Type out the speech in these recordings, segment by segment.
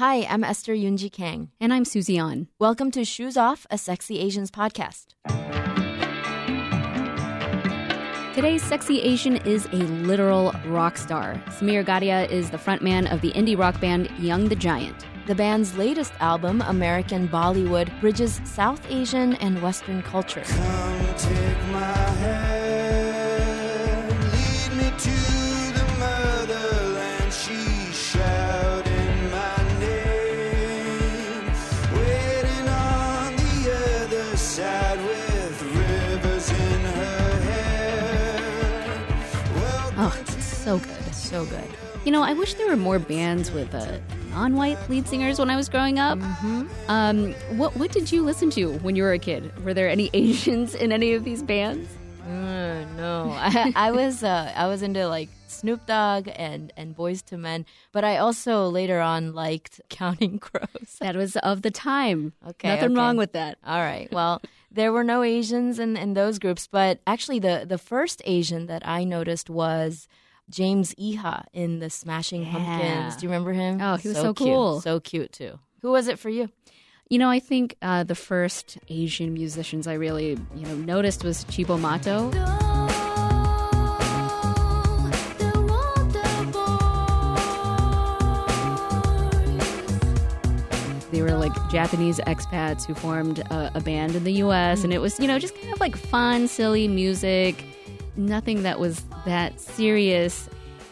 Hi, I'm Esther Yoonji Kang. And I'm Susie An. Welcome to Shoes Off, a Sexy Asians podcast. Today's sexy Asian is a literal rock star. Sameer Gadhia is the frontman of the indie rock band Young the Giant. The band's latest album, American Bollywood, bridges South Asian and Western culture. So good. So good. You know, I wish there were more bands with uh, non-white lead singers when I was growing up. Mm-hmm. Um, what what did you listen to when you were a kid? Were there any Asians in any of these bands? Uh, no, I, I was uh, I was into like Snoop Dogg and and Boyz II Men, but I also later on liked Counting Crows. That was of the time. Okay, nothing okay. wrong with that. All right, well. There were no Asians in, in those groups, but actually, the, the first Asian that I noticed was James Iha in the Smashing Yeah. Pumpkins. Do you remember him? Oh, he was so cute. cool. So cute too. Who was it for you? You know, I think uh, the first Asian musicians I really, you know, noticed was Cibo Matto. They were like Japanese expats who formed a, a band in the US, and it was, you know, just kind of like fun, silly music, nothing that was that serious.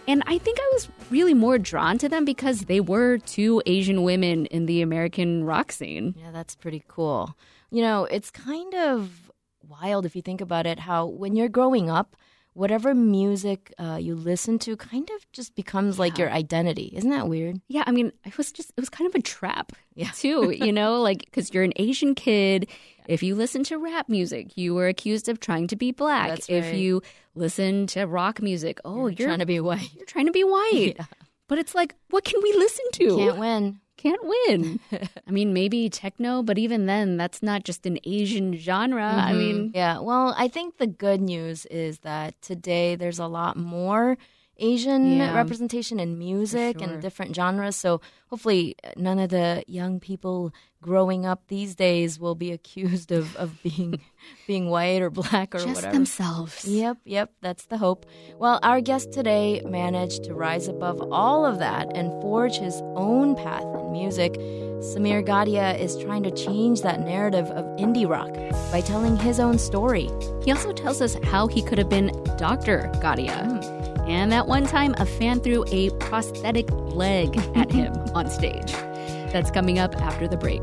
And I think I was really more drawn to them because they were two Asian women in the American rock scene. Yeah, that's pretty cool. You know, it's kind of wild if you think about it how when you're growing up, whatever music uh, you listen to kind of just becomes like your identity. Isn't that weird? Yeah, I mean, it was just, it was kind of a trap, Yeah. too, you know, like, because you're an Asian kid. If you listen to rap music, you were accused of trying to be black. That's If right. you listen to rock music, oh, you're, trying to be white. you're trying to be white. Yeah. But it's like, what can we listen to? Can't win. Can't win. I mean, maybe techno, but even then, that's not just an Asian genre. I Mm-hmm. mean, Yeah, well, I think the good news is that today there's a lot more Asian Yeah. representation in music sure. and different genres. So hopefully, uh, none of the young people growing up these days will be accused of, of being being white or black or just whatever. themselves. Yep, yep, that's the hope. Well, our guest today managed to rise above all of that and forge his own path in music. Sameer Gadhia is trying to change that narrative of indie rock by telling his own story. He also tells us how he could have been Dr. Gadhia. And that one time, a fan threw a prosthetic leg at him on stage. That's coming up after the break.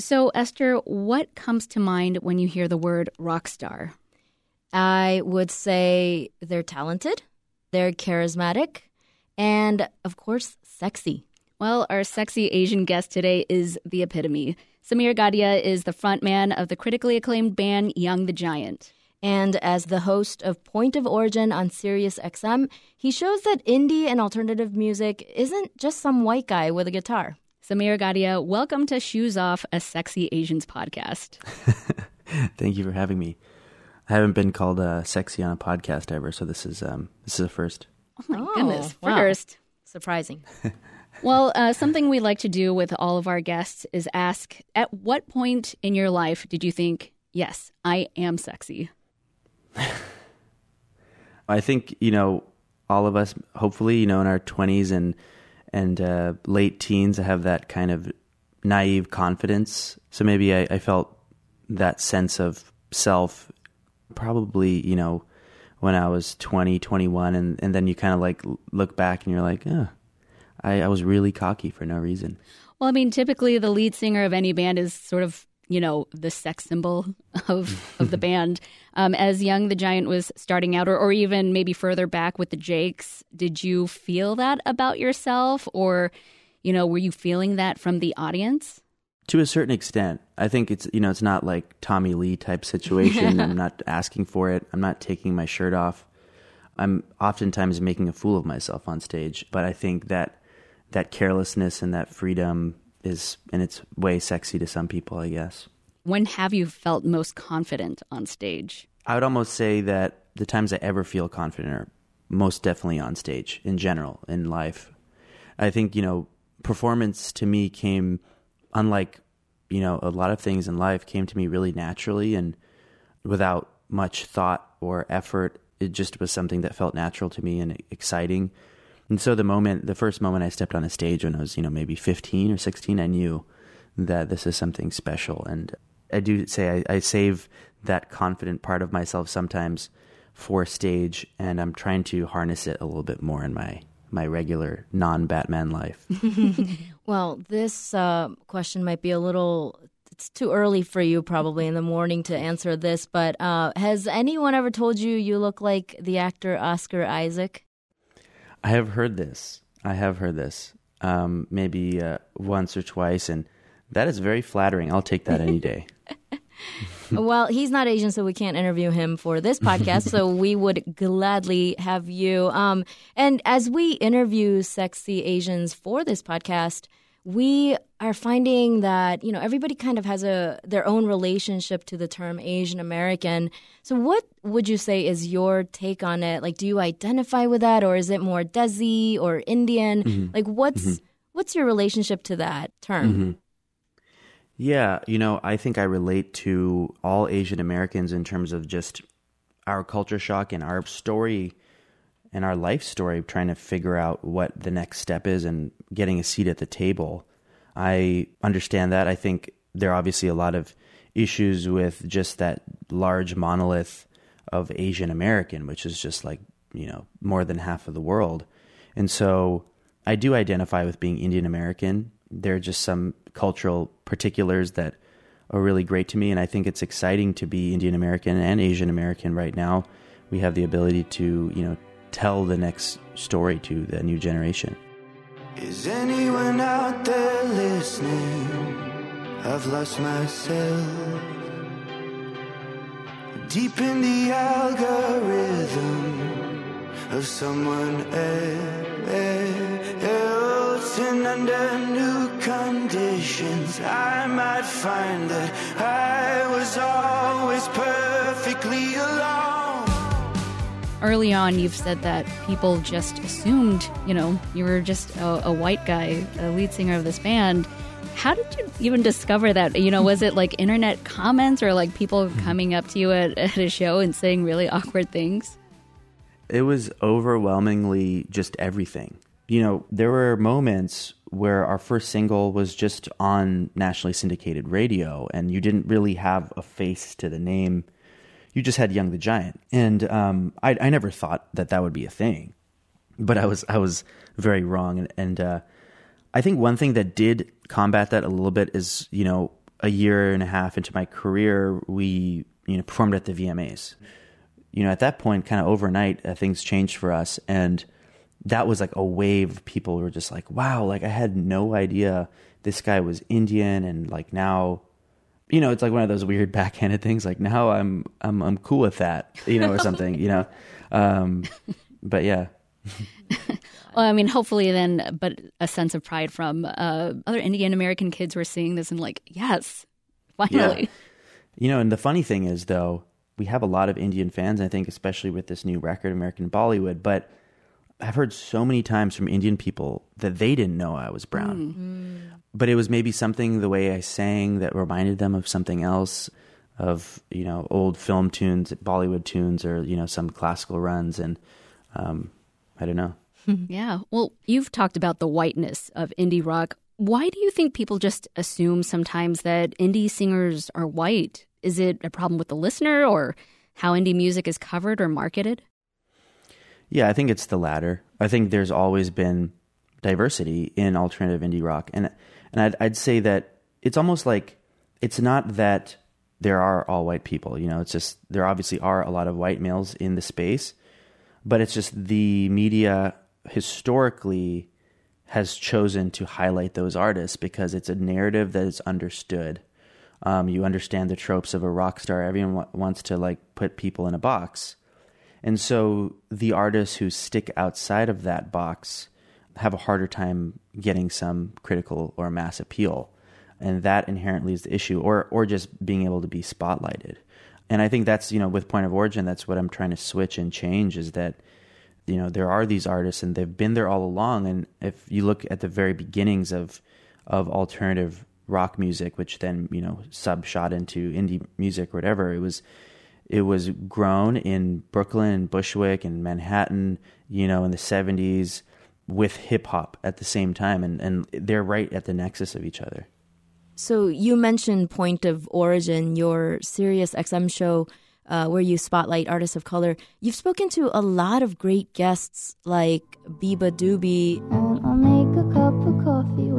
So, Esther, what comes to mind when you hear the word rock star? I would say they're talented, they're charismatic, and of course, sexy. Well, our sexy Asian guest today is the epitome. Sameer Gadhia is the frontman of the critically acclaimed band Young the Giant. And as the host of Point of Origin on Sirius XM, he shows that indie and alternative music isn't just some white guy with a guitar. Sameer Gadhia, welcome to Shoes Off, a Sexy Asians podcast. Thank you for having me. I haven't been called uh, sexy on a podcast ever, so this is um, this is a first. Oh my Oh, goodness, wow. first. Surprising. Well, uh, something we like to do with all of our guests is ask at what point in your life did you think, yes, I am sexy? I think you know all of us, hopefully, you know, in our twenties and and uh, late teens, I have that kind of naive confidence. So maybe I, I felt that sense of self, probably, you know, when I was 20, 21, and and then you kind of like look back and you're like, oh, I, I was really cocky for no reason. Well, I mean, typically the lead singer of any band is sort of you know, the sex symbol of of the band. Um, as Young the Giant was starting out, or, or even maybe further back with the Jakes, did you feel that about yourself, or you know, were you feeling that from the audience? To a certain extent, I think it's you know it's not like Tommy Lee type situation. I'm not asking for it. I'm not taking my shirt off. I'm oftentimes making a fool of myself on stage, but I think that that carelessness and that freedom is in its way sexy to some people, I guess. When have you felt most confident on stage? I would almost say that the times I ever feel confident are most definitely on stage in general in life. I think, you know, performance to me came unlike, you know, a lot of things in life came to me really naturally and without much thought or effort. It just was something that felt natural to me and exciting. And so the moment, the first moment I stepped on a stage when I was, you know, maybe 15 or 16, I knew that this is something special. And I do say I, I save that confident part of myself sometimes for stage, and I'm trying to harness it a little bit more in my my regular non Batman life. well, this uh, question might be a little. It's too early for you, probably in the morning, to answer this. But uh, has anyone ever told you you look like the actor Oscar Isaac? I have heard this. I have heard this. Um, maybe uh, once or twice, and that is very flattering. I'll take that any day. well, he's not Asian, so we can't interview him for this podcast. so we would gladly have you. Um, and as we interview sexy Asians for this podcast, we are finding that you know everybody kind of has a their own relationship to the term Asian American. So what would you say is your take on it? Like do you identify with that or is it more Desi or Indian? Mm-hmm. Like what's mm-hmm. what's your relationship to that term? Mm-hmm. Yeah, you know, I think I relate to all Asian Americans in terms of just our culture shock and our story and our life story trying to figure out what the next step is and getting a seat at the table. I understand that. I think there are obviously a lot of issues with just that large monolith of Asian American, which is just like, you know, more than half of the world. And so I do identify with being Indian American. There are just some cultural particulars that are really great to me. And I think it's exciting to be Indian American and Asian American right now. We have the ability to, you know, tell the next story to the new generation. Is anyone out there listening? I've lost myself. Deep in the algorithm of someone else, and under new conditions, I might find that I was always perfectly alone early on you've said that people just assumed, you know, you were just a, a, white guy, a lead singer of this band. How did you even discover that? You know, was it like internet comments or like people mm-hmm. coming up to you at, at a show and saying really awkward things? It was overwhelmingly just everything. You know, there were moments where our first single was just on nationally syndicated radio and you didn't really have a face to the name you just had Young the Giant, and um, I, I never thought that that would be a thing, but I was I was very wrong, and, and uh, I think one thing that did combat that a little bit is you know a year and a half into my career, we you know performed at the VMAs. You know, at that point, kind of overnight, uh, things changed for us, and that was like a wave. People were just like, "Wow!" Like I had no idea this guy was Indian, and like now you know, it's like one of those weird backhanded things. Like now I'm I'm I'm cool with that, you know, or something, you know. Um, but yeah. well, I mean, hopefully then, but a sense of pride from uh, other Indian American kids were seeing this and like, yes, finally. Yeah. You know, and the funny thing is though, we have a lot of Indian fans. I think, especially with this new record, American Bollywood, but I've heard so many times from Indian people that they didn't know I was brown. Mm. But it was maybe something the way I sang that reminded them of something else of, you know, old film tunes, Bollywood tunes or, you know, some classical runs and um, I don't know. yeah. Well, you've talked about the whiteness of indie rock. Why do you think people just assume sometimes that indie singers are white? Is it a problem with the listener or how indie music is covered or marketed? Yeah, I think it's the latter. I think there's always been diversity in alternative indie rock, and and I'd, I'd say that it's almost like it's not that there are all white people. You know, it's just there obviously are a lot of white males in the space, but it's just the media historically has chosen to highlight those artists because it's a narrative that is understood. Um, you understand the tropes of a rock star. Everyone w- wants to like put people in a box, and so the artists who stick outside of that box have a harder time getting some critical or mass appeal. And that inherently is the issue or or just being able to be spotlighted. And i think that's you know with point of origin that's what i'm trying to switch and change is that you know there are these artists and they've been there all along. And if you look at the very beginnings of of alternative rock music which then you know sub shot into indie music or whatever it was it was grown in Brooklyn and Bushwick and Manhattan you know in the 70s with hip hop at the same time and and they're right at the nexus of each other so you mentioned Point of Origin, your Sirius XM show uh, where you spotlight artists of color. You've spoken to a lot of great guests like beabadoobee. And I'll make a cup of coffee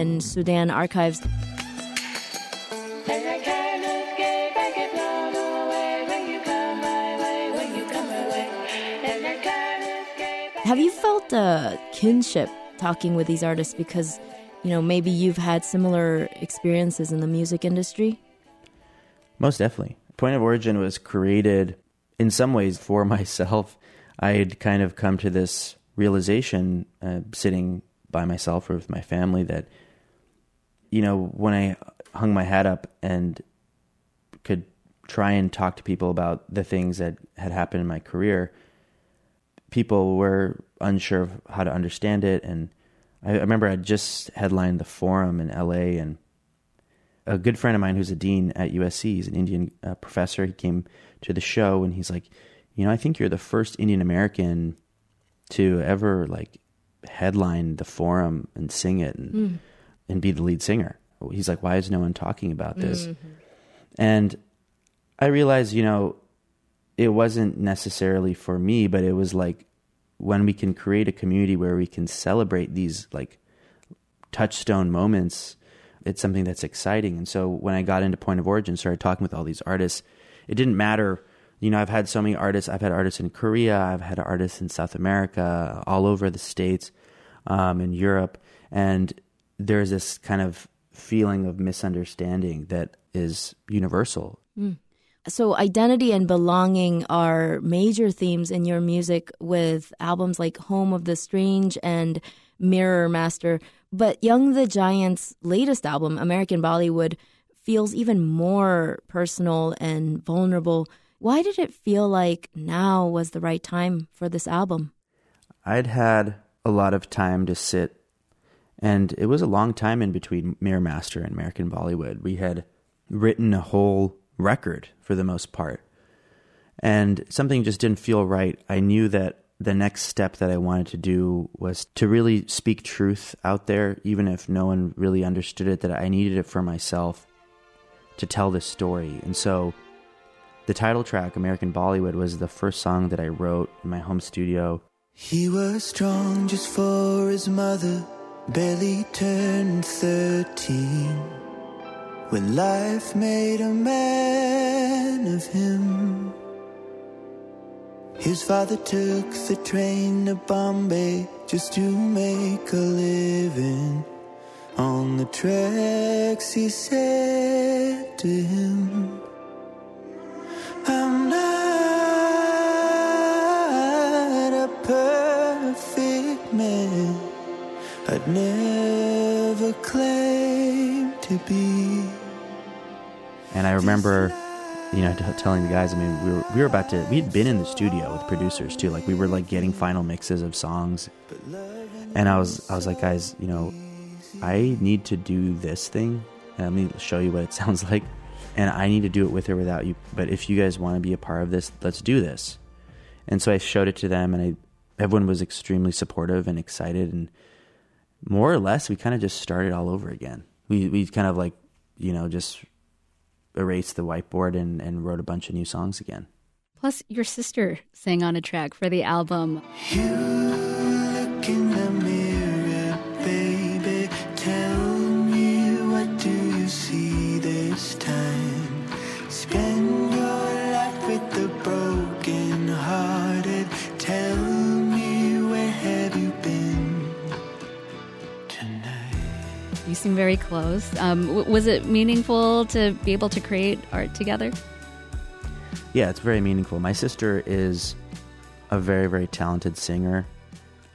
And Sudan Archives. Have you felt a kinship talking with these artists because, you know, maybe you've had similar experiences in the music industry? Most definitely. Point of Origin was created in some ways for myself. I had kind of come to this realization uh, sitting by myself or with my family that, you know, when I hung my hat up and could try and talk to people about the things that had happened in my career, people were unsure of how to understand it. And I, I remember I just headlined the forum in LA, and a good friend of mine who's a dean at USC, he's an Indian uh, professor. He came to the show, and he's like, "You know, I think you're the first Indian American to ever like headline the forum and sing it and mm. And be the lead singer." He's like, "Why is no one talking about this?" Mm-hmm. And I realized, you know, it wasn't necessarily for me, but it was like when we can create a community where we can celebrate these like touchstone moments, it's something that's exciting. And so when I got into Point of Origin, started talking with all these artists, it didn't matter. You know, I've had so many artists. I've had artists in Korea. I've had artists in South America, all over the states, um, in Europe, and there's this kind of feeling of misunderstanding that is universal. Mm. So, identity and belonging are major themes in your music with albums like Home of the Strange and Mirror Master. But Young the Giant's latest album, American Bollywood, feels even more personal and vulnerable. Why did it feel like now was the right time for this album? I'd had a lot of time to sit, and it was a long time in between Mirror Master and American Bollywood. We had written a whole record for the most part. And something just didn't feel right. I knew that the next step that I wanted to do was to really speak truth out there, even if no one really understood it, that I needed it for myself to tell this story. And so the title track, American Bollywood, was the first song that I wrote in my home studio. He was strong just for his mother, barely turned 13 when life made a man of him. His father took the train to Bombay just to make a living. On the tracks, he said to him, I'm not I'd never claim to be. And I remember, you know, telling the guys. I mean, we were we were about to. We had been in the studio with producers too. Like we were like getting final mixes of songs, and I was I was like, guys, you know, I need to do this thing, and let me show you what it sounds like, and I need to do it with or without you. But if you guys want to be a part of this, let's do this. And so I showed it to them, and I everyone was extremely supportive and excited, and more or less, we kind of just started all over again. We we kind of like you know just erased the whiteboard and, and wrote a bunch of new songs again. Plus, your sister sang on a track for the album. You look in the mirror very close. Um, w- was it meaningful to be able to create art together? Yeah, it's very meaningful. My sister is a very, very talented singer,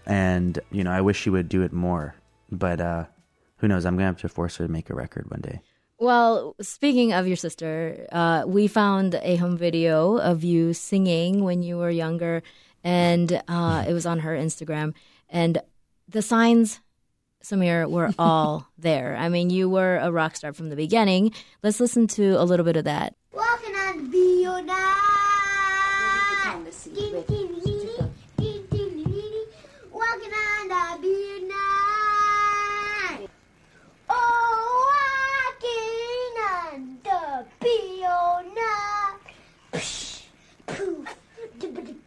and you know, I wish she would do it more. But uh, who knows? I'm gonna have to force her to make a record one day. Well, speaking of your sister, uh, we found a home video of you singing when you were younger, and uh, it was on her Instagram. And the signs, Sameer, were all there. I mean, you were a rock star from the beginning. Let's listen to a little bit of that. Walking on the Bio Walking on the Bio Oh, walking on the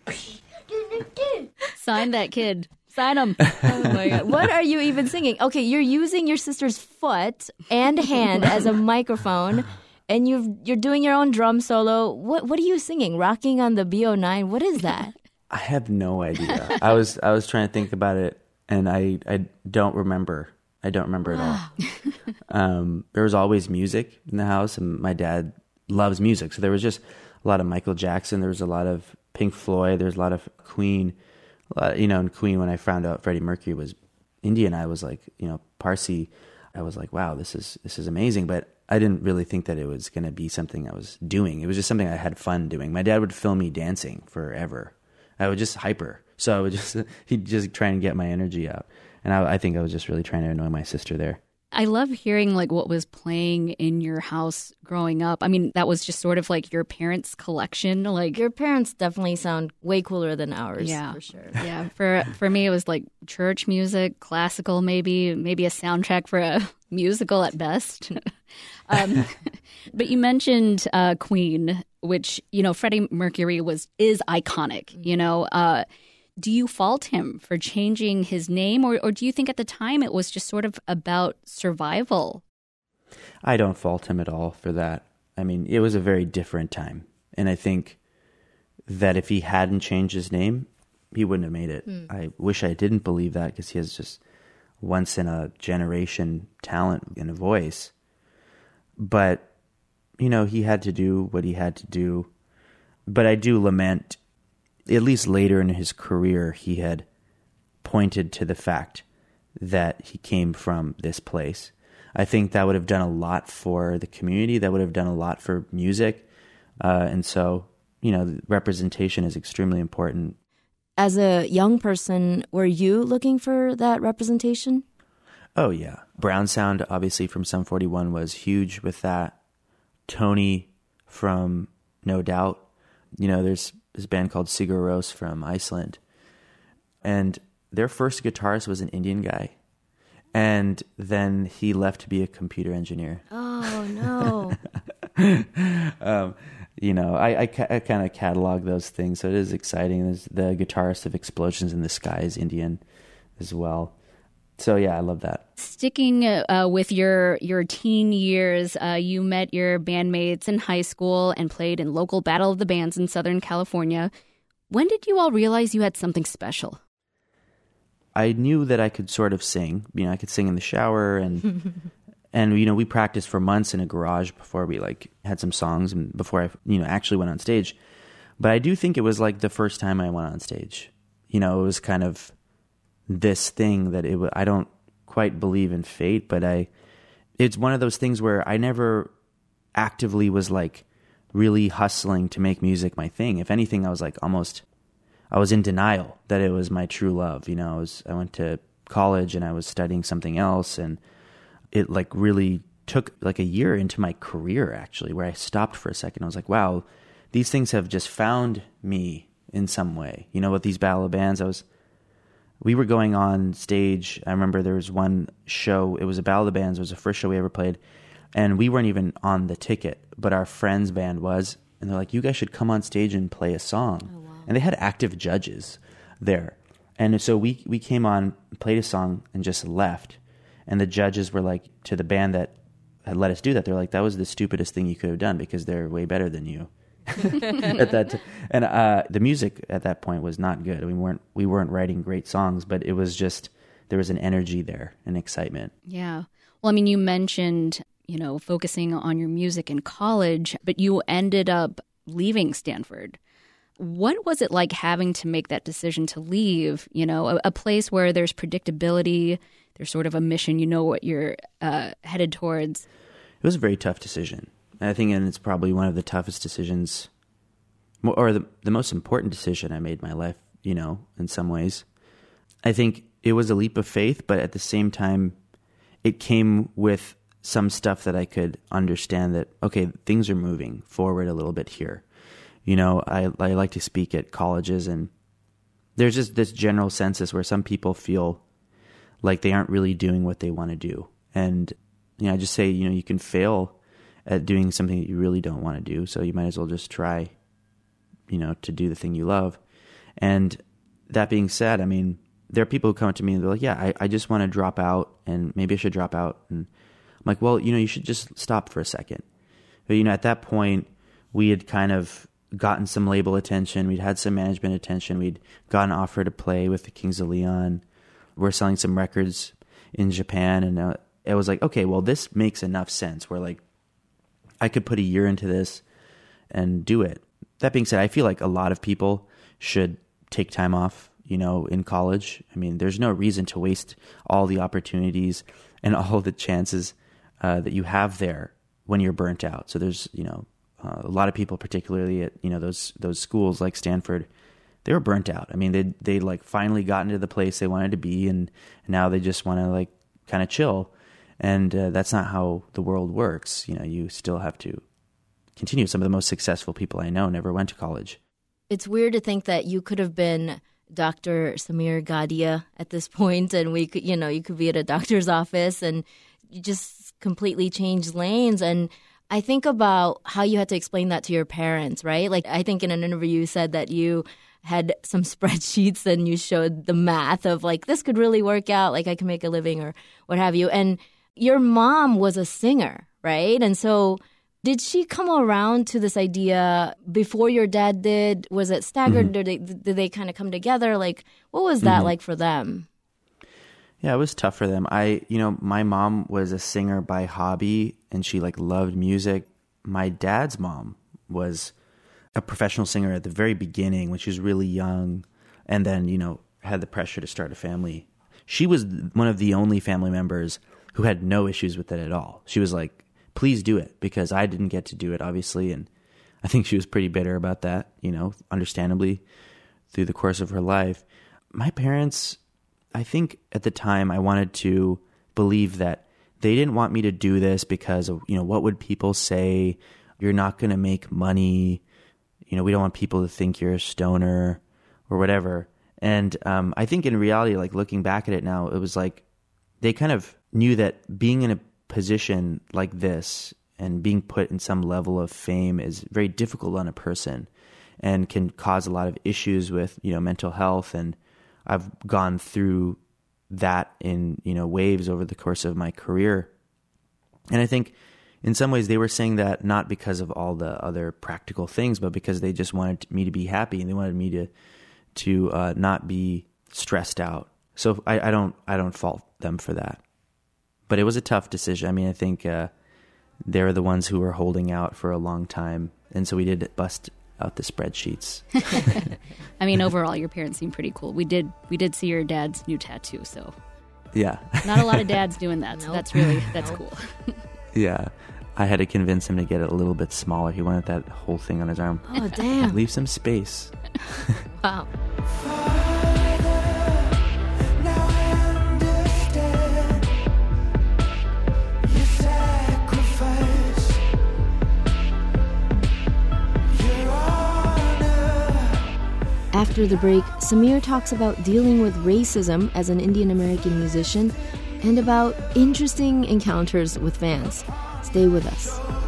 Bio Sign that kid. Oh my god! What are you even singing? Okay, you're using your sister's foot and hand as a microphone, and you you're doing your own drum solo. What what are you singing? Rocking on the Bo9. What is that? I have no idea. I was I was trying to think about it, and I I don't remember. I don't remember at all. um, there was always music in the house, and my dad loves music, so there was just a lot of Michael Jackson. There was a lot of Pink Floyd. There was a lot of Queen. You know, and Queen. When I found out Freddie Mercury was Indian, I was like, you know, Parsi. I was like, wow, this is this is amazing. But I didn't really think that it was going to be something I was doing. It was just something I had fun doing. My dad would film me dancing forever. I would just hyper. So I would just he'd just try and get my energy out. And I, I think I was just really trying to annoy my sister there. I love hearing like what was playing in your house growing up. I mean, that was just sort of like your parents' collection. Like Your parents definitely sound way cooler than ours. Yeah. for sure. yeah, for for me it was like church music, classical maybe, maybe a soundtrack for a musical at best. um, but you mentioned uh, Queen, which you know Freddie Mercury was is iconic. You know, uh, do you fault him for changing his name, or or do you think at the time it was just sort of about survival? I don't fault him at all for that. I mean, it was a very different time. And I think that if he hadn't changed his name, he wouldn't have made it. Hmm. I wish I didn't believe that because he has just once in a generation talent and a voice. But, you know, he had to do what he had to do. But I do lament, at least later in his career, he had pointed to the fact that he came from this place. I think that would have done a lot for the community. That would have done a lot for music. Uh, and so, you know, representation is extremely important. As a young person, were you looking for that representation? Oh, yeah. Brown Sound, obviously, from Sum 41 was huge with that. Tony from No Doubt. You know, there's this band called Sigur Rós from Iceland. And their first guitarist was an Indian guy. And then he left to be a computer engineer. Oh no! um, you know, I, I, ca- I kind of catalog those things, so it is exciting. There's the guitarist of Explosions in the Sky is Indian as well. So yeah, I love that. Sticking uh, with your your teen years, uh, you met your bandmates in high school and played in local Battle of the Bands in Southern California. When did you all realize you had something special? I knew that I could sort of sing. You know, I could sing in the shower and and you know, we practiced for months in a garage before we like had some songs and before I you know actually went on stage. But I do think it was like the first time I went on stage. You know, it was kind of this thing that it wa- I don't quite believe in fate, but I it's one of those things where I never actively was like really hustling to make music my thing. If anything, I was like almost I was in denial that it was my true love. You know, I was I went to college and I was studying something else, and it like really took like a year into my career actually, where I stopped for a second. I was like, wow, these things have just found me in some way. You know, with these battle bands, I was we were going on stage. I remember there was one show. It was a battle of the bands. It was the first show we ever played, and we weren't even on the ticket, but our friend's band was. And they're like, "You guys should come on stage and play a song." Oh, and they had active judges there, and so we we came on, played a song, and just left. And the judges were like to the band that had let us do that. They're like, "That was the stupidest thing you could have done because they're way better than you." at that t- and uh, the music at that point was not good. We weren't we weren't writing great songs, but it was just there was an energy there, an excitement. Yeah. Well, I mean, you mentioned, you know, focusing on your music in college, but you ended up leaving Stanford. What was it like having to make that decision to leave, you know, a, a place where there's predictability, there's sort of a mission, you know what you're uh, headed towards? It was a very tough decision. I think, and it's probably one of the toughest decisions, or the, the most important decision I made in my life, you know, in some ways. I think it was a leap of faith, but at the same time, it came with some stuff that I could understand that, okay, things are moving forward a little bit here. You know, I, I like to speak at colleges, and there's just this general census where some people feel like they aren't really doing what they want to do. And, you know, I just say, you know, you can fail at doing something that you really don't want to do. So you might as well just try, you know, to do the thing you love. And that being said, I mean, there are people who come up to me and they're like, yeah, I, I just want to drop out and maybe I should drop out. And I'm like, well, you know, you should just stop for a second. But, you know, at that point, we had kind of gotten some label attention. We'd had some management attention. We'd gotten an offer to play with the Kings of Leon. We're selling some records in Japan. And uh, it was like, okay, well, this makes enough sense. We're like, I could put a year into this and do it. That being said, I feel like a lot of people should take time off, you know, in college. I mean, there's no reason to waste all the opportunities and all the chances uh, that you have there when you're burnt out. So there's, you know, uh, a lot of people, particularly at you know those those schools like Stanford, they were burnt out. I mean, they they like finally gotten to the place they wanted to be, and now they just want to like kind of chill and uh, that's not how the world works. You know, you still have to continue. Some of the most successful people I know never went to college. It's weird to think that you could have been Dr. Sameer Gadhia at this point, and we could, you know, you could be at a doctor's office and you just completely change lanes. And I think about how you had to explain that to your parents, right? Like, I think in an interview you said that you had some spreadsheets and you showed the math of like, this could really work out, like, I can make a living or what have you. And your mom was a singer, right? And so did she come around to this idea before your dad did? Was it staggered? Mm-hmm. Did they, did they kind of come together? Like, what was that mm-hmm. like for them? Yeah, it was tough for them. I, you know, my mom was a singer by hobby and she like loved music. My dad's mom was a professional singer at the very beginning when she was really young and then, you know, had the pressure to start a family. She was one of the only family members who had no issues with it at all. She was like, please do it because I didn't get to do it, obviously. And I think she was pretty bitter about that, you know, understandably through the course of her life. My parents, I think at the time I wanted to believe that they didn't want me to do this because of, you know, what would people say? You're not going to make money. You know, we don't want people to think you're a stoner or whatever. And um, I think in reality, like looking back at it now, it was like they kind of knew that being in a position like this and being put in some level of fame is very difficult on a person and can cause a lot of issues with you know mental health. And I've gone through that in you know waves over the course of my career. And I think in some ways they were saying that not because of all the other practical things but because they just wanted me to be happy and they wanted me to to uh, not be stressed out. So I, I don't I don't fault them for that but it was a tough decision. I mean, I think uh, they were the ones who were holding out for a long time, and so we did bust out the spreadsheets. I mean, overall, your parents seem pretty cool. We did we did see your dad's new tattoo, so yeah, not a lot of dads doing that. So nope. that's really that's cool. yeah. I had to convince him to get it a little bit smaller. He wanted that whole thing on his arm. Oh, damn. Leave some space. wow. After the break, Sameer talks about dealing with racism as an Indian American musician and about interesting encounters with fans. Stay with us.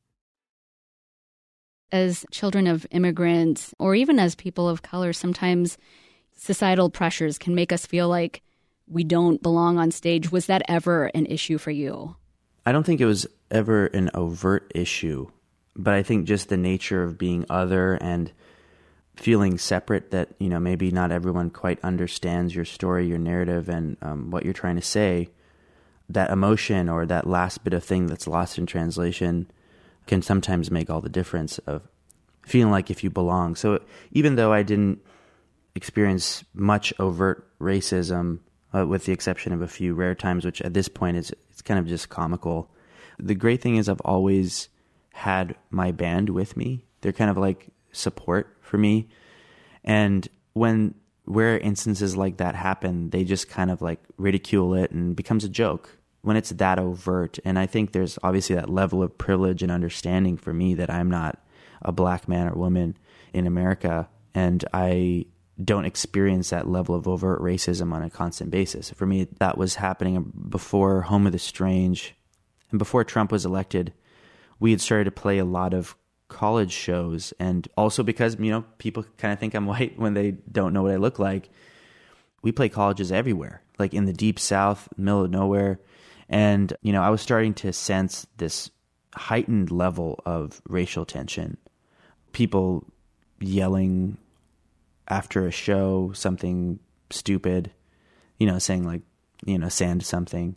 As children of immigrants, or even as people of color, sometimes societal pressures can make us feel like we don't belong on stage. Was that ever an issue for you? I don't think it was ever an overt issue, but I think just the nature of being other and feeling separate that, you know, maybe not everyone quite understands your story, your narrative, and um, what you're trying to say, that emotion or that last bit of thing that's lost in translation can sometimes make all the difference of feeling like if you belong. So even though I didn't experience much overt racism, uh, with the exception of a few rare times, which at this point is it's kind of just comical. The great thing is I've always had my band with me. They're kind of like support for me, and when where instances like that happen, they just kind of like ridicule it and becomes a joke when it's that overt. And I think there's obviously that level of privilege and understanding for me that I'm not a black man or woman in America. And I don't experience that level of overt racism on a constant basis. For me, that was happening before Home of the Strange and before Trump was elected. We had started to play a lot of college shows. And also because, you know, people kind of think I'm white when they don't know what I look like. We play colleges everywhere, like in the deep south, middle of nowhere and, you know, I was starting to sense this heightened level of racial tension. People yelling after a show something stupid, you know, saying like, you know, sand something.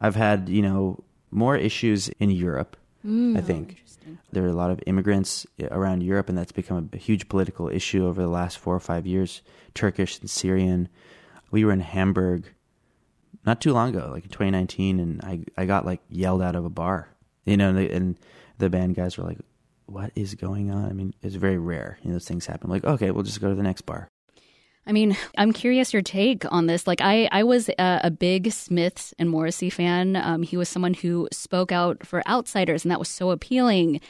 I've had, you know, more issues in Europe, Mm, I think. There are a lot of immigrants around Europe, and that's become a huge political issue over the last four or five years Turkish and Syrian. We were in Hamburg not too long ago, like in 2019, and I I got like yelled out of a bar, you know, and the, and the band guys were like, "What is going on?" I mean, it's very rare, you know, those things happen. like, okay, we'll just go to the next bar. I mean, I'm curious your take on this. Like, I, I was a, a big Smiths and Morrissey fan. Um, he was someone who spoke out for outsiders, and that was so appealing.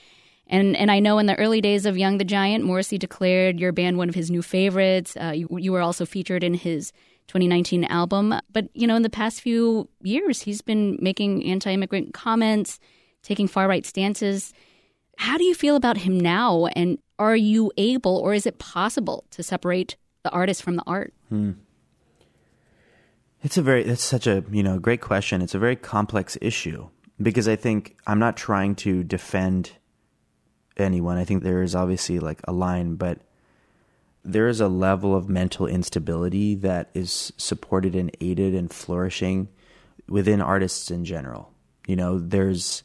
And and I know in the early days of Young the Giant, Morrissey declared your band one of his new favorites. Uh, you, you were also featured in his 2019 album. But, you know, in the past few years, he's been making anti immigrant comments, taking far right stances. How do you feel about him now? And are you able, or is it possible, to separate the artist from the art? Hmm. It's a very, that's such a, you know, great question. It's a very complex issue because I think I'm not trying to defend anyone. I think there is obviously like a line, but there is a level of mental instability that is supported and aided and flourishing within artists in general. You know, there's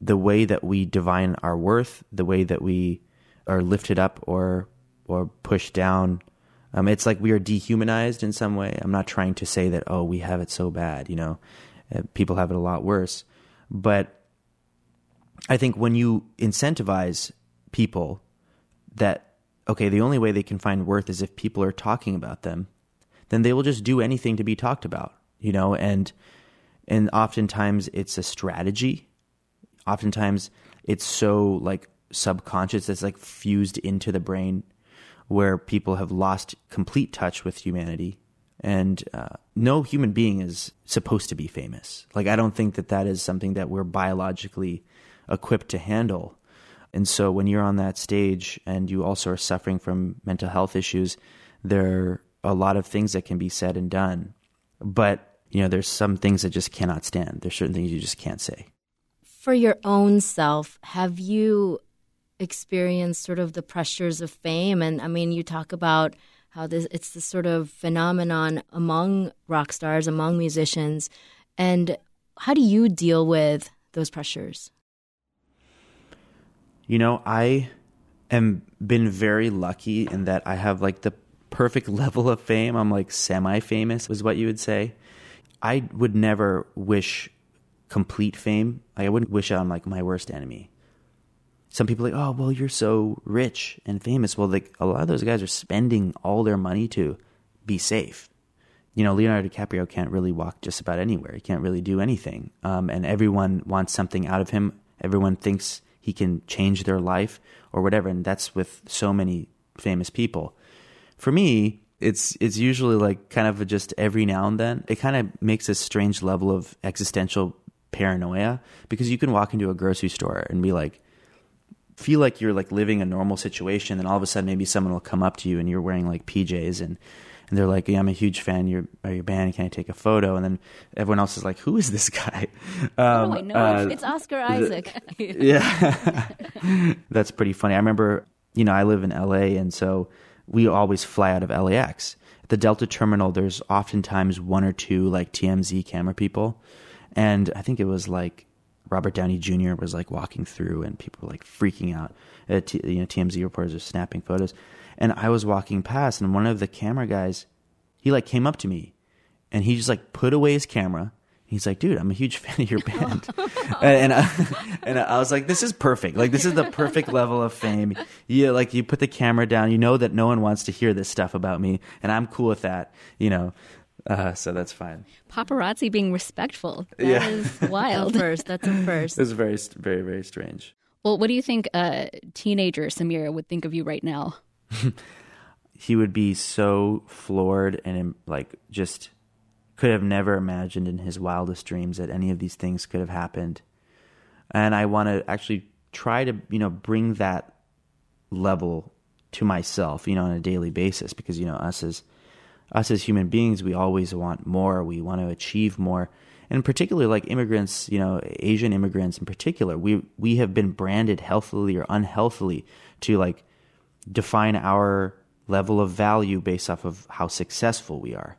the way that we divine our worth, the way that we are lifted up or or pushed down. Um, it's like we are dehumanized in some way. I'm not trying to say that oh we have it so bad. You know, uh, people have it a lot worse. But I think when you incentivize people that okay, the only way they can find worth is if people are talking about them, then they will just do anything to be talked about, you know, and and oftentimes it's a strategy. Oftentimes it's so like subconscious it's like fused into the brain where people have lost complete touch with humanity. And uh, no human being is supposed to be famous. Like i don't think that that is something that we're biologically equipped to handle and so when you're on that stage and you also are suffering from mental health issues, there are a lot of things that can be said and done. But, you know, there's some things that just cannot stand. There's certain things you just can't say. For your own self, have you experienced sort of the pressures of fame? And I mean, you talk about how this it's this sort of phenomenon among rock stars, among musicians. And how do you deal with those pressures? You know, I am been very lucky in that I have like the perfect level of fame. I'm like semi famous, is what you would say. I would never wish complete fame. Like, I wouldn't wish it on like my worst enemy. some people are like, oh, well, you're so rich and famous. Well, like a lot of those guys are spending all their money to be safe. You know, Leonardo DiCaprio can't really walk just about anywhere. He can't really do anything. Um, and everyone wants something out of him. Everyone thinks he can change their life or whatever. And that's with so many famous people. For me, it's it's usually like kind of just every now and then. It kind of makes a strange level of existential paranoia because you can walk into a grocery store and be like feel like you're like living a normal situation and all of a sudden maybe someone will come up to you and you're wearing like PJs and and they're like, yeah, I'm a huge fan of your, of your band. Can I take a photo? And then everyone else is like, who is this guy? Um, oh, I know. Uh, it's Oscar Isaac. yeah. That's pretty funny. I remember, you know, I live in LA and so we always fly out of LAX. At the Delta terminal, there's oftentimes one or two like TMZ camera people. And I think it was like Robert Downey Jr. was like walking through and people were like freaking out. Uh, T- you know, TMZ reporters are snapping photos. And I was walking past and one of the camera guys, he like came up to me and he just like put away his camera He's like, dude, I'm a huge fan of your band, and and I, and I was like, this is perfect. Like, this is the perfect level of fame. You like, you put the camera down. You know that no one wants to hear this stuff about me, and I'm cool with that. You know, uh, so that's fine. Paparazzi being respectful. That Yeah. is wild. first, that's a first. It's very, very, very strange. well, what do you think uh, teenager Sameer, would think of you right now? He would be so floored and like just could have never imagined in his wildest dreams that any of these things could have happened. And I want to actually try to, you know, bring that level to myself, you know, on a daily basis because you know us as us as human beings, we always want more. We want to achieve more. And particularly like immigrants, you know, Asian immigrants in particular, we we have been branded healthily or unhealthily to like define our level of value based off of how successful we are.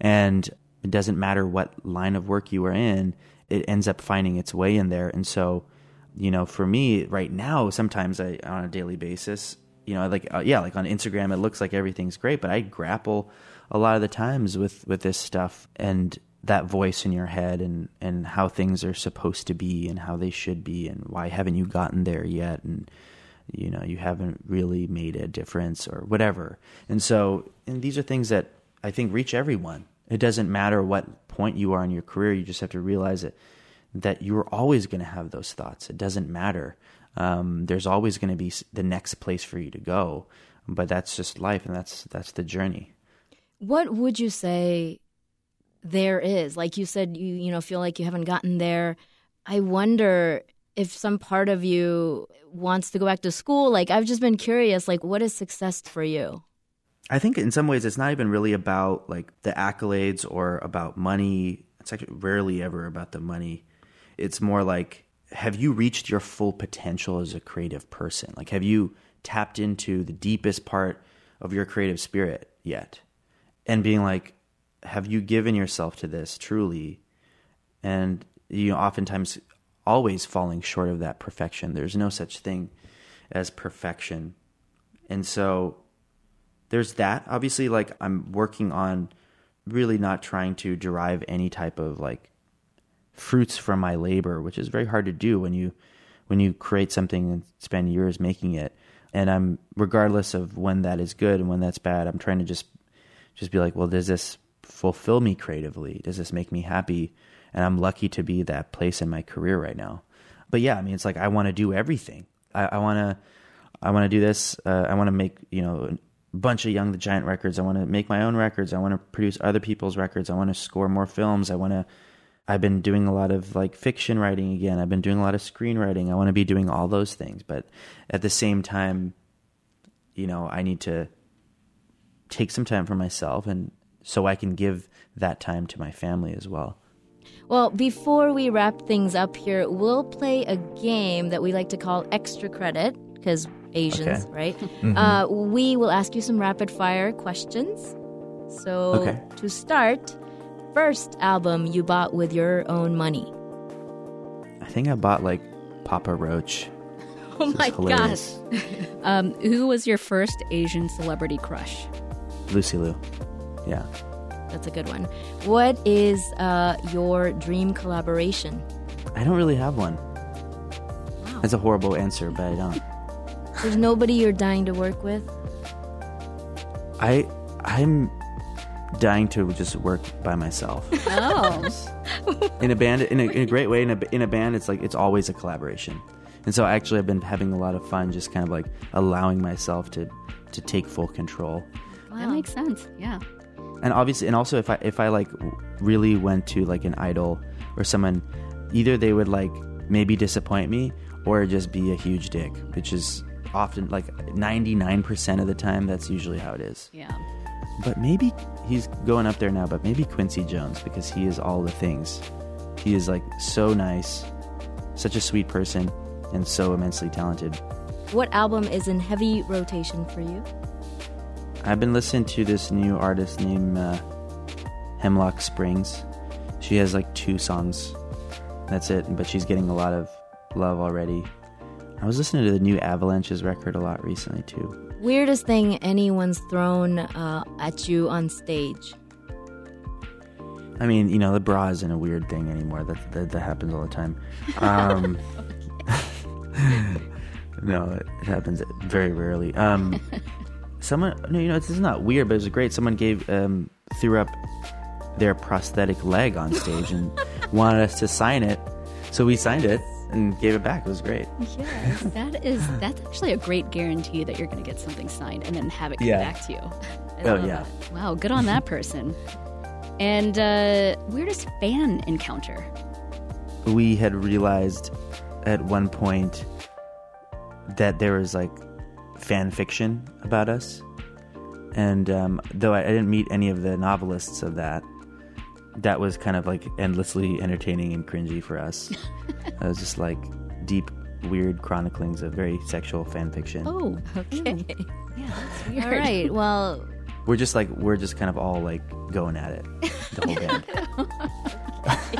And it doesn't matter what line of work you are in, it ends up finding its way in there. And so, you know, for me right now, sometimes I, on a daily basis, you know, like, uh, yeah, like on Instagram, it looks like everything's great, but I grapple a lot of the times with, with this stuff and that voice in your head and, and how things are supposed to be and how they should be and why haven't you gotten there yet? And, you know, you haven't really made a difference or whatever. And so, and these are things that I think reach everyone. It doesn't matter what point you are in your career. You just have to realize it that you're always going to have those thoughts. It doesn't matter. Um, there's always going to be the next place for you to go, but that's just life, and that's that's the journey. What would you say there is? Like you said, you you know feel like you haven't gotten there. I wonder if some part of you wants to go back to school. Like I've just been curious. Like what is success for you? I think in some ways it's not even really about like the accolades or about money. It's actually rarely ever about the money. It's more like have you reached your full potential as a creative person? Like have you tapped into the deepest part of your creative spirit yet? And being like have you given yourself to this truly? And you know oftentimes always falling short of that perfection. There's no such thing as perfection. And so there's that. Obviously, like I'm working on really not trying to derive any type of like fruits from my labor, which is very hard to do when you when you create something and spend years making it. And I'm regardless of when that is good and when that's bad, I'm trying to just just be like, well, does this fulfill me creatively? Does this make me happy? And I'm lucky to be that place in my career right now. But yeah, I mean, it's like I want to do everything. I, want to, I want to do this. Uh, I want to make you know a bunch of Young the Giant records. I want to make my own records. I want to produce other people's records. I want to score more films. I want to. I've been doing a lot of like fiction writing again. I've been doing a lot of screenwriting. I want to be doing all those things, but at the same time, you know, I need to take some time for myself and so I can give that time to my family as well. Well, before we wrap things up here, we'll play a game that we like to call extra credit because Asians, Okay. right? Mhm. Uh, we will ask you some rapid fire questions. So, Okay. to start, first album you bought with your own money. I think I bought like Papa Roach. Oh This my gosh. Um, who was your first Asian celebrity crush? Lucy Liu. Yeah. That's a good one. What is uh, your dream collaboration? I don't really have one. Wow. That's a horrible answer, but I don't. There's nobody you're dying to work with. I I'm dying to just work by myself Oh. in a band in a, in a great way. In a in a band, it's like it's always a collaboration, and so actually I've been having a lot of fun, just kind of like allowing myself to to take full control. That makes sense. Yeah. And obviously and also if i if i like really went to like an idol or someone either they would like maybe disappoint me or just be a huge dick which is often like 99% of the time that's usually how it is Yeah. but maybe he's going up there now but maybe quincy jones because he is all the things he is like so nice such a sweet person and so immensely talented What album is in heavy rotation for you? I've been listening to this new artist named uh, Hemlock Springs. She has like two songs. That's it, but she's getting a lot of love already. I was listening to the new Avalanches record a lot recently too. Weirdest thing anyone's thrown uh, at you on stage. I mean, you know, the bra isn't a weird thing anymore. That that, that happens all the time. Um, no, it, happens very rarely. Um, someone, no, you know, this is not weird, but it was great. Someone gave um, threw up their prosthetic leg on stage and wanted us to sign it, so we signed it and gave it back. It was great. Yes. That is that's actually a great guarantee that you're going to get something signed and then have it come Yeah. back to you. I Oh, yeah. that. Wow, good on that person. And uh, weirdest fan encounter? we had realized at one point that there was like fan fiction about us. And um, though I, I didn't meet any of the novelists of that, that was kind of like endlessly entertaining and cringy for us. it was just like deep, weird chroniclings of very sexual fan fiction. Oh, Okay. yeah, that's weird. All right. Well, We're just like, we're just kind of all like going at it, the whole band.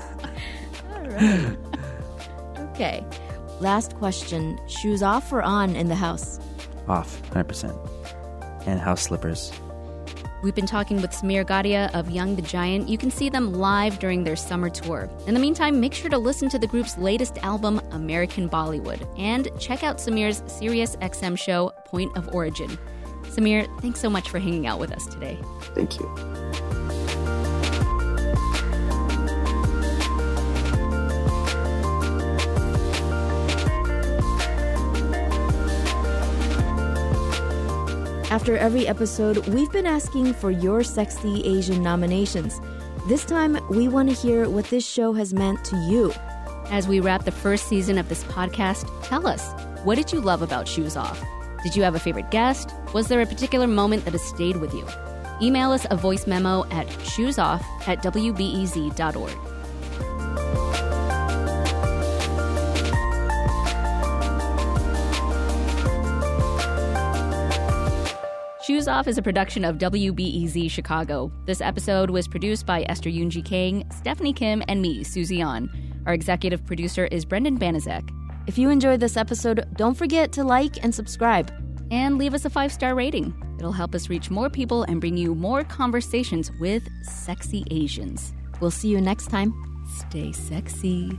all right. Okay. Last question. Shoes off or on in the house? Off, 100%. And house slippers. We've been talking with Sameer Gadhia of Young the Giant. You can see them live during their summer tour. In the meantime, make sure to listen to the group's latest album, American Bollywood, and check out Sameer's Sirius XM show, Point of Origin. Sameer, thanks so much for hanging out with us today. Thank you. After every episode, we've been asking for your sexy Asian nominations. This time, we want to hear what this show has meant to you. As we wrap the first season of this podcast, tell us what did you love about Shoes Off? Did you have a favorite guest? Was there a particular moment that has stayed with you? Email us a voice memo at shoesoff at wbez.org. Shoes Off is a production of WBEZ Chicago. This episode was produced by Esther Yoonji Kang, Stephanie Kim, and me, Susie An. Our executive producer is Brendan Banaszak. If you enjoyed this episode, don't forget to like and subscribe. And leave us a five star rating. It'll help us reach more people and bring you more conversations with sexy Asians. We'll see you next time. Stay sexy.